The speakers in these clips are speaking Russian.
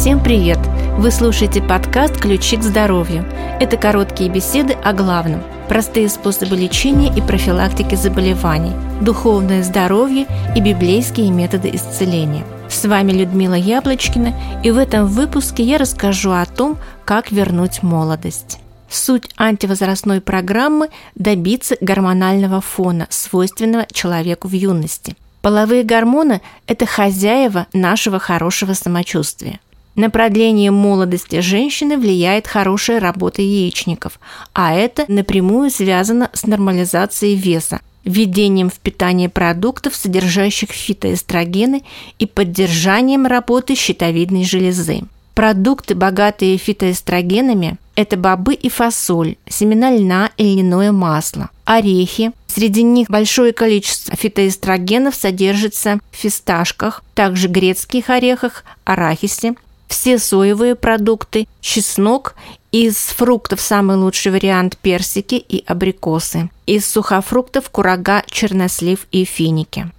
Всем привет! Вы слушаете подкаст «Ключи к здоровью». Это короткие беседы о главном – простые способы лечения и профилактики заболеваний, духовное здоровье и библейские методы исцеления. С вами Людмила Яблочкина, и в этом выпуске я расскажу о том, как вернуть молодость. Суть антивозрастной программы – добиться гормонального фона, свойственного человеку в юности. Половые гормоны – это хозяева нашего хорошего самочувствия – на продление молодости женщины влияет хорошая работа яичников, а это напрямую связано с нормализацией веса, введением в питание продуктов, содержащих фитоэстрогены и поддержанием работы щитовидной железы. Продукты, богатые фитоэстрогенами, это бобы и фасоль, семена льна и льняное масло, орехи. Среди них большое количество фитоэстрогенов содержится в фисташках, также грецких орехах, арахисе, все соевые продукты, чеснок, из фруктов самый лучший вариант персики и абрикосы, из сухофруктов курага, чернослив и финики.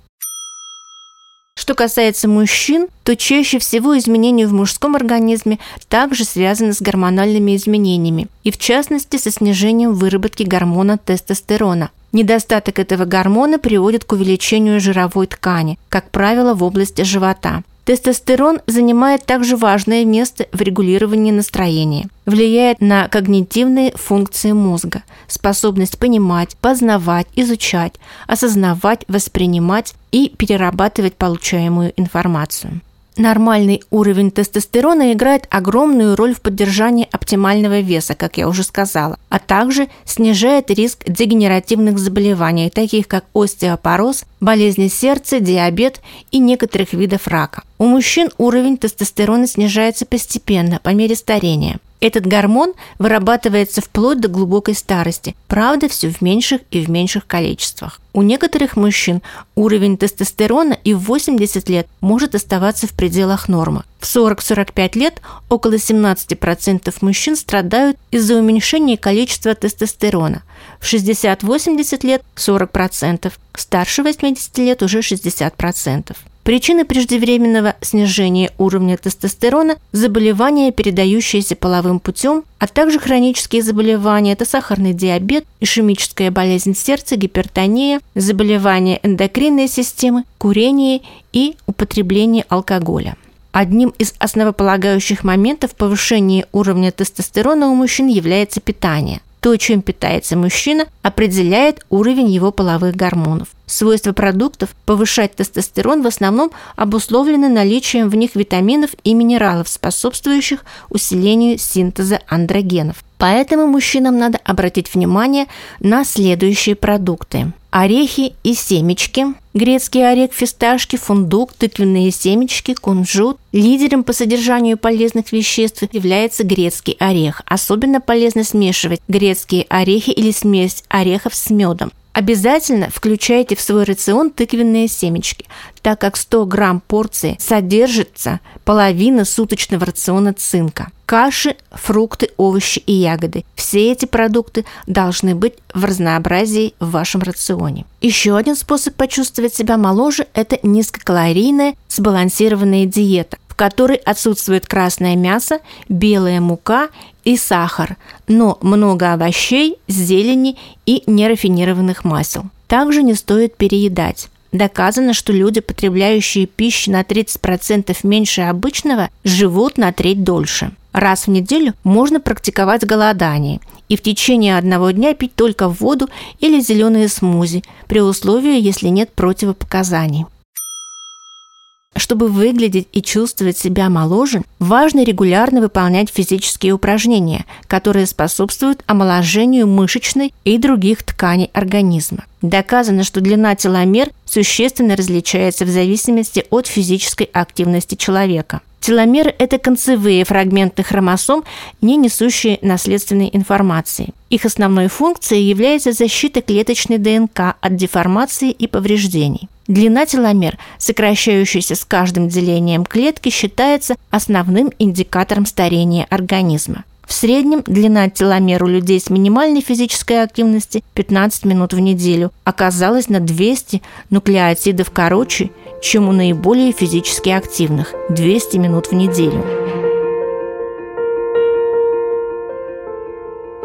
Что касается мужчин, то чаще всего изменения в мужском организме также связаны с гормональными изменениями, и в частности со снижением выработки гормона тестостерона. Недостаток этого гормона приводит к увеличению жировой ткани, как правило, в области живота. Тестостерон занимает также важное место в регулировании настроения, влияет на когнитивные функции мозга, способность понимать, познавать, изучать, осознавать, воспринимать и перерабатывать получаемую информацию. Нормальный уровень тестостерона играет огромную роль в поддержании оптимального веса, как я уже сказала, а также снижает риск дегенеративных заболеваний, таких как остеопороз, болезни сердца, диабет и некоторых видов рака. У мужчин уровень тестостерона снижается постепенно по мере старения – этот гормон вырабатывается вплоть до глубокой старости, правда, все в меньших и в меньших количествах. У некоторых мужчин уровень тестостерона и в 80 лет может оставаться в пределах нормы. В 40-45 лет около 17% мужчин страдают из-за уменьшения количества тестостерона. В 60-80 лет 40%, старше 80 лет уже 60%. Причины преждевременного снижения уровня тестостерона – заболевания, передающиеся половым путем, а также хронические заболевания – это сахарный диабет, ишемическая болезнь сердца, гипертония, заболевания эндокринной системы, курение и употребление алкоголя. Одним из основополагающих моментов повышения уровня тестостерона у мужчин является питание – то, чем питается мужчина, определяет уровень его половых гормонов. Свойства продуктов повышать тестостерон в основном обусловлены наличием в них витаминов и минералов, способствующих усилению синтеза андрогенов. Поэтому мужчинам надо обратить внимание на следующие продукты. Орехи и семечки, грецкий орех, фисташки, фундук, тыквенные семечки, кунжут. Лидером по содержанию полезных веществ является грецкий орех. Особенно полезно смешивать грецкие орехи или смесь орехов с медом. Обязательно включайте в свой рацион тыквенные семечки, так как 100 грамм порции содержится половина суточного рациона цинка. Каши, фрукты, овощи и ягоды. Все эти продукты должны быть в разнообразии в вашем рационе. Еще один способ почувствовать себя моложе – это низкокалорийная сбалансированная диета, в которой отсутствует красное мясо, белая мука и сахар, но много овощей, зелени и нерафинированных масел. Также не стоит переедать. Доказано, что люди, потребляющие пищу на 30% меньше обычного, живут на треть дольше. Раз в неделю можно практиковать голодание и в течение одного дня пить только воду или зеленые смузи, при условии, если нет противопоказаний. Чтобы выглядеть и чувствовать себя моложе, важно регулярно выполнять физические упражнения, которые способствуют омоложению мышечной и других тканей организма. Доказано, что длина теломер существенно различается в зависимости от физической активности человека. Теломеры – это концевые фрагменты хромосом, не несущие наследственной информации. Их основной функцией является защита клеточной ДНК от деформации и повреждений. Длина теломер, сокращающаяся с каждым делением клетки, считается основным индикатором старения организма. В среднем длина теломер у людей с минимальной физической активности 15 минут в неделю оказалась на 200 нуклеотидов короче, чем у наиболее физически активных – 200 минут в неделю.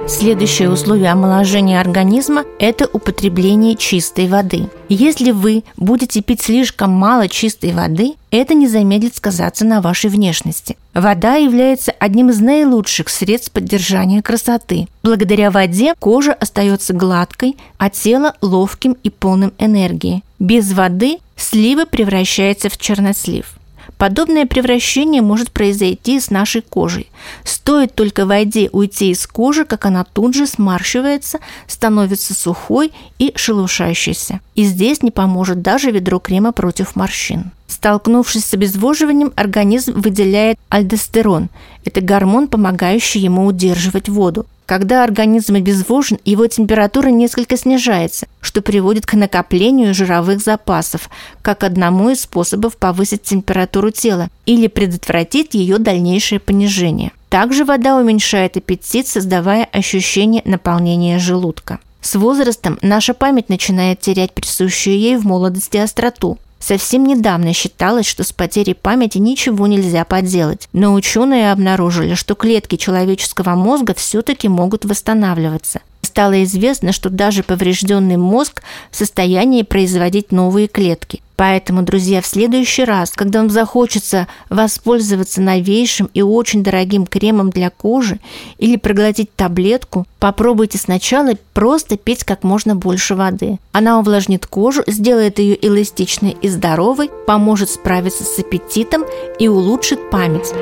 Следующее условие омоложения организма – это употребление чистой воды. Если вы будете пить слишком мало чистой воды, это не замедлит сказаться на вашей внешности. Вода является одним из наилучших средств поддержания красоты. Благодаря воде кожа остается гладкой, а тело ловким и полным энергии. Без воды слива превращается в чернослив. Подобное превращение может произойти с нашей кожей. Стоит только воде уйти из кожи, как она тут же смарщивается, становится сухой и шелушающейся. И здесь не поможет даже ведро крема против морщин. Столкнувшись с обезвоживанием, организм выделяет альдостерон. Это гормон, помогающий ему удерживать воду. Когда организм обезвожен, его температура несколько снижается, что приводит к накоплению жировых запасов, как одному из способов повысить температуру тела или предотвратить ее дальнейшее понижение. Также вода уменьшает аппетит, создавая ощущение наполнения желудка. С возрастом наша память начинает терять присущую ей в молодости остроту. Совсем недавно считалось, что с потерей памяти ничего нельзя поделать, но ученые обнаружили, что клетки человеческого мозга все-таки могут восстанавливаться стало известно, что даже поврежденный мозг в состоянии производить новые клетки. Поэтому, друзья, в следующий раз, когда вам захочется воспользоваться новейшим и очень дорогим кремом для кожи или проглотить таблетку, попробуйте сначала просто пить как можно больше воды. Она увлажнит кожу, сделает ее эластичной и здоровой, поможет справиться с аппетитом и улучшит память.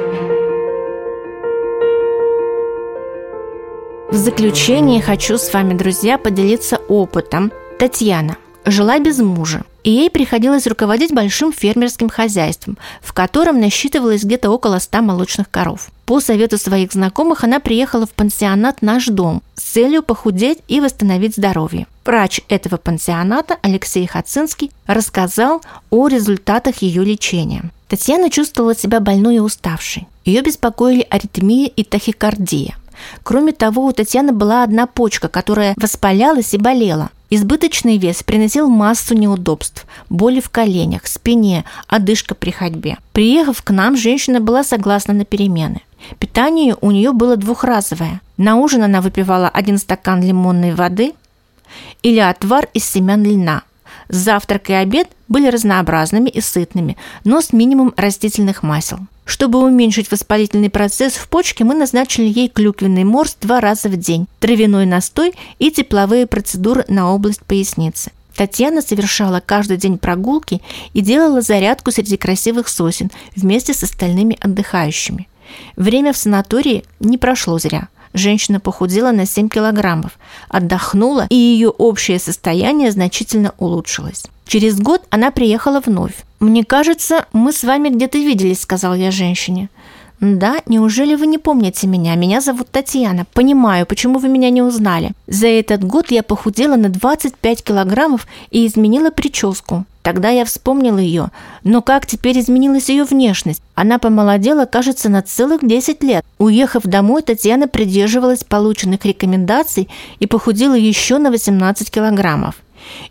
В заключение хочу с вами, друзья, поделиться опытом. Татьяна жила без мужа, и ей приходилось руководить большим фермерским хозяйством, в котором насчитывалось где-то около 100 молочных коров. По совету своих знакомых она приехала в пансионат «Наш дом» с целью похудеть и восстановить здоровье. Врач этого пансионата Алексей Хацинский рассказал о результатах ее лечения. Татьяна чувствовала себя больной и уставшей. Ее беспокоили аритмия и тахикардия – Кроме того, у Татьяны была одна почка, которая воспалялась и болела. Избыточный вес приносил массу неудобств, боли в коленях, спине, одышка при ходьбе. Приехав к нам, женщина была согласна на перемены. Питание у нее было двухразовое. На ужин она выпивала один стакан лимонной воды или отвар из семян льна. Завтрак и обед были разнообразными и сытными, но с минимумом растительных масел. Чтобы уменьшить воспалительный процесс в почке, мы назначили ей клюквенный морс два раза в день, травяной настой и тепловые процедуры на область поясницы. Татьяна совершала каждый день прогулки и делала зарядку среди красивых сосен вместе с остальными отдыхающими. Время в санатории не прошло зря. Женщина похудела на 7 килограммов, отдохнула, и ее общее состояние значительно улучшилось. Через год она приехала вновь. «Мне кажется, мы с вами где-то виделись», — сказал я женщине. «Да, неужели вы не помните меня? Меня зовут Татьяна. Понимаю, почему вы меня не узнали. За этот год я похудела на 25 килограммов и изменила прическу. Тогда я вспомнила ее. Но как теперь изменилась ее внешность? Она помолодела, кажется, на целых 10 лет. Уехав домой, Татьяна придерживалась полученных рекомендаций и похудела еще на 18 килограммов.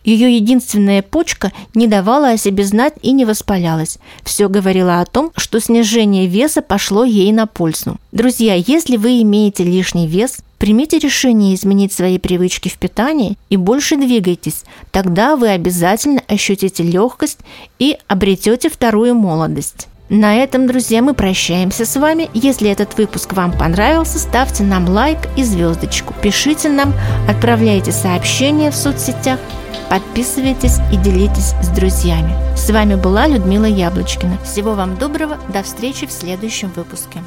Ее единственная почка не давала о себе знать и не воспалялась. Все говорило о том, что снижение веса пошло ей на пользу. Друзья, если вы имеете лишний вес, примите решение изменить свои привычки в питании и больше двигайтесь. Тогда вы обязательно ощутите легкость и обретете вторую молодость. На этом, друзья, мы прощаемся с вами. Если этот выпуск вам понравился, ставьте нам лайк и звездочку. Пишите нам, отправляйте сообщения в соцсетях, подписывайтесь и делитесь с друзьями. С вами была Людмила Яблочкина. Всего вам доброго, до встречи в следующем выпуске.